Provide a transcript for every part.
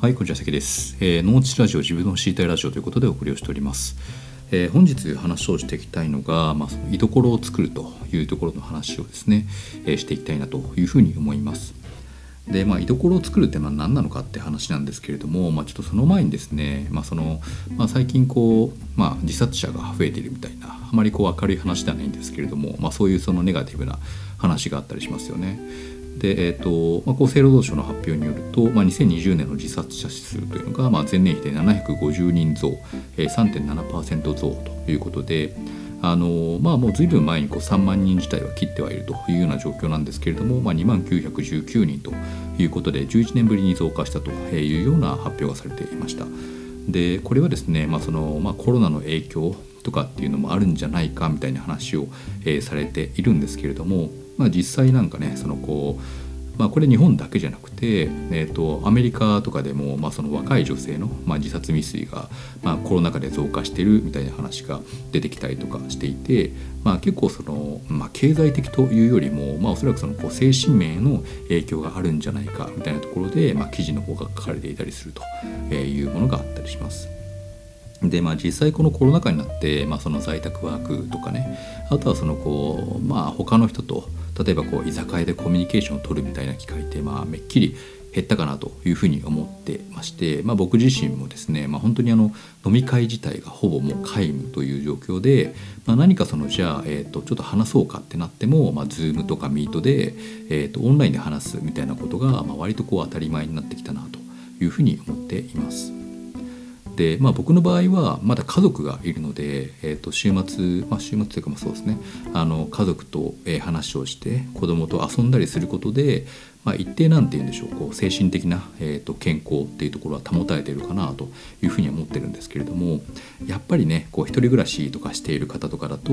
はい、こんにちは、関です。えー、ノーチラジオ、自分の知りたいラジオということでお送りをしております。えー、本日話をしていきたいのが、まあ、居所を作るというところの話をですね、えー、していきたいなというふうに思います。で、まあ、居所を作るってのは何なのかって話なんですけれども、まあ、ちょっとその前にですね、まあそのまあ、最近こう、まあ、自殺者が増えているみたいなあまりこう明るい話ではないんですけれども、まあ、そういうそのネガティブな話があったりしますよね。で、えーとまあ、厚生労働省の発表によると、まあ、2020年の自殺者指数というのが、まあ、前年比で750人増、えー、3.7%増ということで、あのまあ、もうずいぶん前にこう3万人自体は切ってはいるというような状況なんですけれども、まあ、2万919人ということで11年ぶりに増加したというような発表がされていました。でこれはですね、まあそのまあ、コロナの影響とかっていうのもあるんじゃないかみたいな話を、えー、されているんですけれども、まあ、実際なんかねそのこう、まあ、これ日本だけじゃなくて、えーと、アメリカとかでも、まあ、その若い女性の、まあ、自殺未遂が、まあ、コロナ禍で増加してるみたいな話が出てきたりとかしていて、まあ、結構その、まあ、経済的というよりも、まあ、おそらくそのこう精神面への影響があるんじゃないかみたいなところで、まあ、記事の方が書かれていたりするというものがあったりします。でまあ、実際このコロナ禍になって、まあ、その在宅ワークとかねあとはそのこう、まあ、他の人と例えばこう居酒屋でコミュニケーションを取るみたいな機会ってまあめっきり減ったかなというふうに思ってまして、まあ、僕自身もですね、まあ、本当にあの飲み会自体がほぼもう皆無という状況で、まあ、何かそのじゃあ、えー、とちょっと話そうかってなっても、まあ、Zoom とか Meet で、えー、とオンラインで話すみたいなことが、まあ、割とこう当たり前になってきたなというふうに思っています。で、まあ、僕の場合はまだ家族がいるので、えー、と週末、まあ、週末というかまあそうですね。あの家族と話をして子供と遊んだりすることで、まあ、一定なんて言うんでしょうこう精神的な、えー、と健康っていうところは保たれているかなというふうには思ってるんですけれどもやっぱりねこう一人暮らしとかしている方とかだと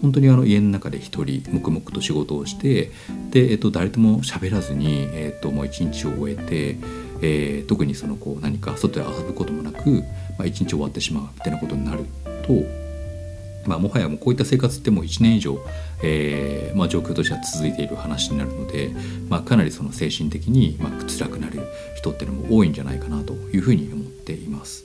本当にあの家の中で一人黙々と仕事をしてで、えー、と誰とも喋らずに、えー、ともう一日を終えてえー、特にそのこう何か外で遊ぶこともなく、まあ、一日終わってしまうみたいなことになると、まあ、もはやもうこういった生活ってもう1年以上、えーまあ、状況としては続いている話になるので、まあ、かなりその精神的にまあ辛くなる人っていうのも多いんじゃないかなというふうに思っています。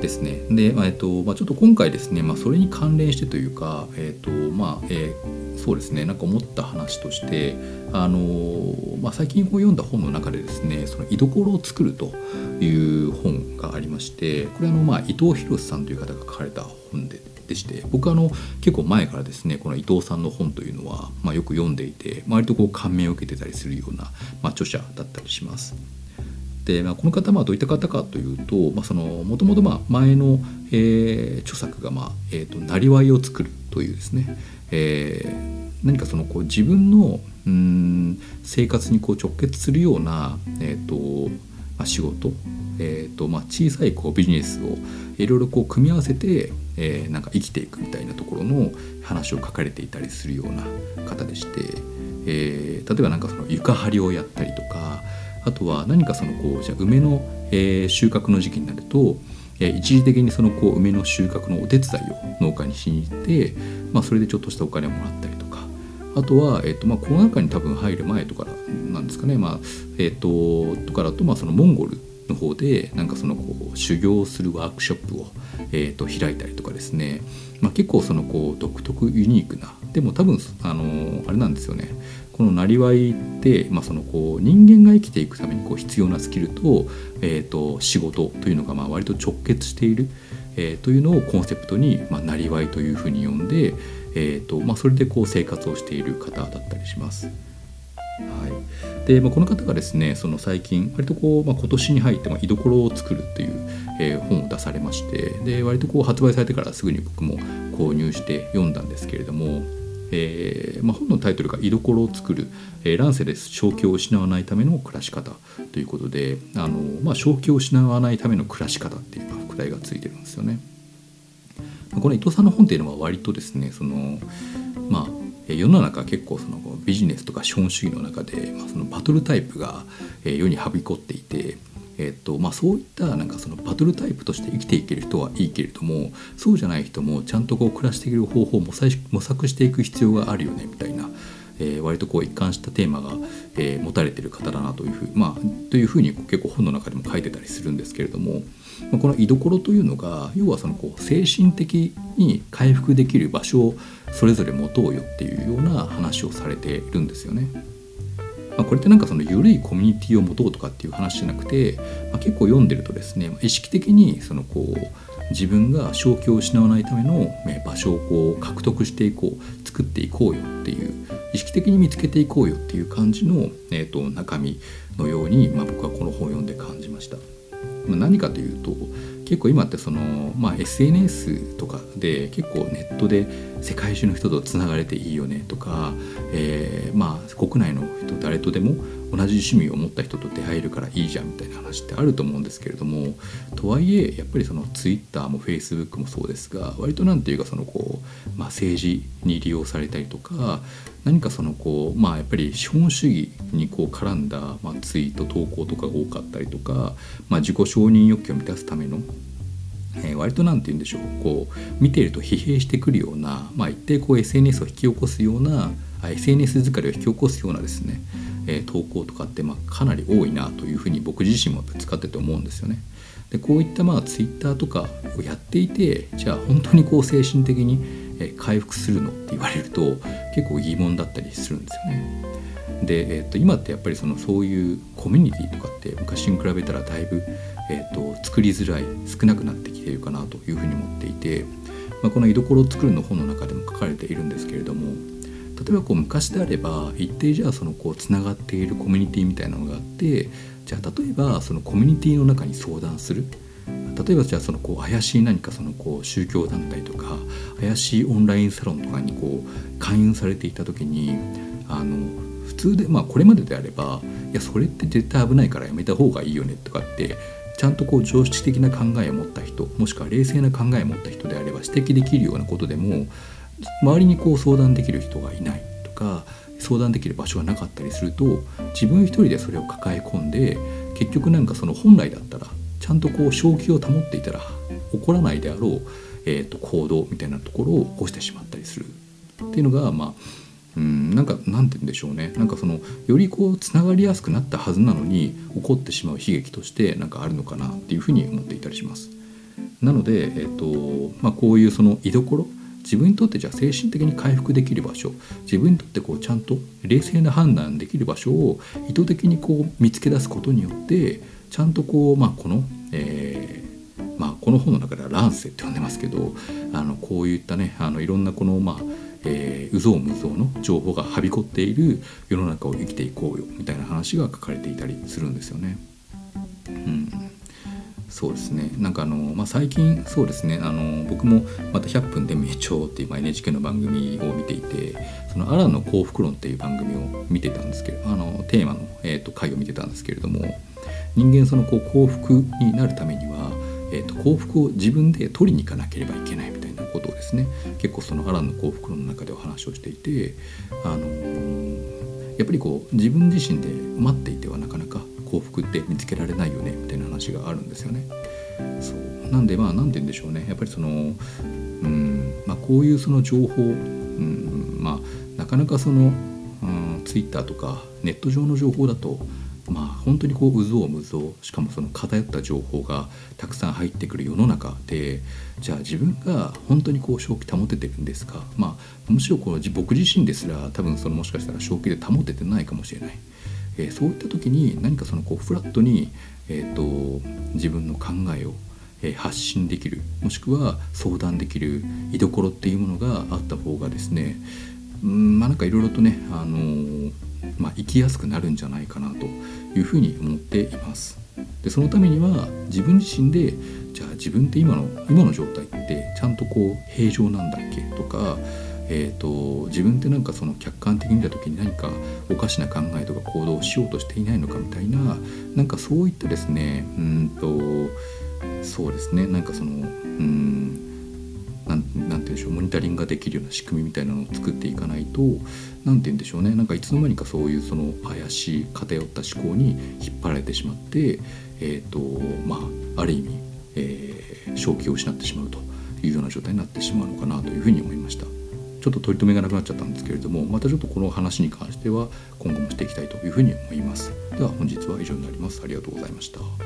ですね。で、えっとまあ、ちょっと今回ですね、まあ、それに関連してというか、えっとまあえー、そうですねなんか思った話としてあの、まあ、最近こう読んだ本の中でですね「その居所を作る」という本がありましてこれあの、まあ、伊藤博さんという方が書かれた本で。でして僕あの結構前からですねこの伊藤さんの本というのは、まあ、よく読んでいて割とこう感銘を受けてたりするような、まあ、著者だったりします。で、まあ、この方はどういった方かというともともと前の、えー、著作が、まあえーと「なりわいを作る」というですね、えー、何かそのこう自分のうん生活にこう直結するような、えーとまあ、仕事、えーとまあ、小さいこうビジネスをいろいろこう組み合わせて、えー、なんか生きていくみたいなところの話を書かれていたりするような方でして、えー、例えばなんかその床張りをやったりとかあとは何かそのこうじゃ梅の、えー、収穫の時期になると、えー、一時的にそのこう梅の収穫のお手伝いを農家にしに行って、まあ、それでちょっとしたお金をもらったりとかあとは、えーとまあ、コロナ禍に多分入る前とかなんですかね、まあえーと、とかだと、まあ、そのモンゴルの方でなんかそのこう修行するワークショップを、えー、と開いたりとかですね、まあ、結構そのこう独特ユニークなでも多分あのあれなんですよね。このなりわいって、まあ、そのこう人間が生きていくためにこう必要なスキルと,、えー、と仕事というのがまあ割と直結している、えー、というのをコンセプトに、まあ、なりわいというふうに呼んで、えーとまあ、それでこう生活をしている方だったりします。はいでまあ、この方がですねその最近割とこう、まあ、今年に入ってまあ居所を作るという、えー、本を出されましてで割とこう発売されてからすぐに僕も購入して読んだんですけれどもえーまあ、本のタイトルが「居所を作る、えー、乱世です正気を失わないための暮らし方」ということであの、まあ、正気を失わないための暮らし方っていう副題がついてるんですよね。この伊藤さんの本っていうのは割とですねそのまあ世の中結構そのビジネスとか資本主義の中で、まあ、そのバトルタイプが世にはびこっていてえっとまあ、そういったなんかそのバトルタイプとして生きていける人はいいけれどもそうじゃない人もちゃんとこう暮らしていける方法を模索していく必要があるよねみたいな、えー、割とこう一貫したテーマが、えー、持たれてる方だなというふう,、まあ、というふうに結構本の中でも書いてたりするんですけれども、まあ、この居所というのが要はそのこう精神的に回復できる場所をそれぞれ持とうよっていうような話をされているんですよね。まあ、これってなんかその緩いコミュニティを持とうとかっていう話じゃなくて、まあ、結構読んでるとですね意識的にそのこう自分が正気を失わないための場所をこう獲得していこう作っていこうよっていう意識的に見つけていこうよっていう感じの、えーと、中身のように、まあ、僕はこの本を読んで感じました。まあ、何かというと結構今ってその、まあ、SNS とかで結構ネットで世界中の人とつながれていいよねとか、えー、まあ国内の人誰とでも同じ趣味を持った人と出会えるからいいじゃんみたいな話ってあると思うんですけれどもとはいえやっぱりその Twitter も Facebook もそうですが割と何ていうかそのこう、まあ、政治に利用されたりとか何かそのこうまあやっぱり資本主義にこう絡んだ、まあ、ツイート投稿とかが多かったりとか、まあ、自己承認欲求を満たすためのえー、割と何て言うんでしょうこう見ていると疲弊してくるような、まあ、一定こう SNS を引き起こすような SNS 疲れを引き起こすようなですね、え、投稿とかってまあかなり多いなというふうに僕自身も使ってて思うんですよね。でこういったまあツイッターとかをやっていてじゃあ本当にこう精神的に回復するのって言われると結構疑問だったりするんですよね。で、えー、と今ってやっぱりそのそういうコミュニティとかって昔に比べたらだいぶ、えー、と作りづらい少なくなってきているかなというふうに思っていて、まあ、この「居所を作る」の本の中でも書かれているんですけれども例えばこう昔であれば一定じゃあそのこうつながっているコミュニティみたいなのがあってじゃあ例えばそのコミュニティの中に相談する。例えばじゃあそのこう怪しい何かそのこう宗教団体とか怪しいオンラインサロンとかにこう勧誘されていた時にあの普通でまあこれまでであればいやそれって絶対危ないからやめた方がいいよねとかってちゃんとこう常識的な考えを持った人もしくは冷静な考えを持った人であれば指摘できるようなことでも周りにこう相談できる人がいないとか相談できる場所がなかったりすると自分一人でそれを抱え込んで結局なんかその本来だったらちゃんとこう正気を保っていたら起こらないであろう、えー、と行動みたいなところを起こしてしまったりするっていうのがまあうんなんかなんて言うんでしょうねなんかそのよりこうつながりやすくなったはずなのに起こってしまう悲劇としてなんかあるのかなっていうふうに思っていたりします。なので、えーとまあ、こういうその居所自分にとってじゃあ精神的に回復できる場所自分にとってこうちゃんと冷静な判断できる場所を意図的にこう見つけ出すことによってちゃんとこう、まあ、この、えーまあ、この本の中では乱世って呼んでますけどあのこういったねあのいろんなこのまあえー、うぞうむぞうの情報がはびこっている世の中を生きていこうよみたいな話が書かれていたりするんですよね。うんそうですね。なんかあの、まあ、最近そうですね。あの僕もまた「100分で名著」っていう、NHK の番組を見ていてその「アランの幸福論」っていう番組を見てたんですけどあのテーマの、えーと、回を見てたんですけれども人間そのこう幸福になるためには、えーと、幸福を自分で取りに行かなければいけないみたいなことをですね結構その「アランの幸福論」の中でお話をしていてあのやっぱりこう自分自身で待っていてはなかなか幸福って見つけられないよねみたいな話があるんですよね。そうなんでまあ何て言うんでしょうねやっぱりそのうん、まあ、こういうその情報、うんまあ、なかなかその、うん、ツイッターとかネット上の情報だとまあ本当にこううぞうむぞうしかもその偏った情報がたくさん入ってくる世の中でじゃあ自分が本当にこう正気保ててるんですか？まあむしろこう僕自身ですら多分そのもしかしたら正気で保ててないかもしれない。えー、そういった時に何かそのこうフラットに、えーと、自分の考えを、えー、発信できるもしくは相談できる居所っていうものがあった方がですねうんまあなんかいろいろとね、あのー、まあ、生きやすくなるんじゃないかなというふうに思っています。でそのためには自分自身でじゃあ自分って今の今の状態ってちゃんとこう平常なんだっけとかえーと、自分ってなんかその客観的に見た時に何かおかしな考えとか行動をしようとしていないのかみたいななんかそういったですねうんとそうですねなんかそのうんなんて言うんでしょうモニタリングができるような仕組みみたいなのを作っていかないと何て言うんでしょうねなんかいつの間にかそういうその怪しい偏った思考に引っ張られてしまってえっ、ー、とまあある意味、えー、正気を失ってしまうというような状態になってしまうのかなというふうに思いました。ちょっと取り留めがなくなっちゃったんですけれどもまたちょっとこの話に関しては今後もしていきたいというふうに思います。では本日は以上になります。ありがとうございました。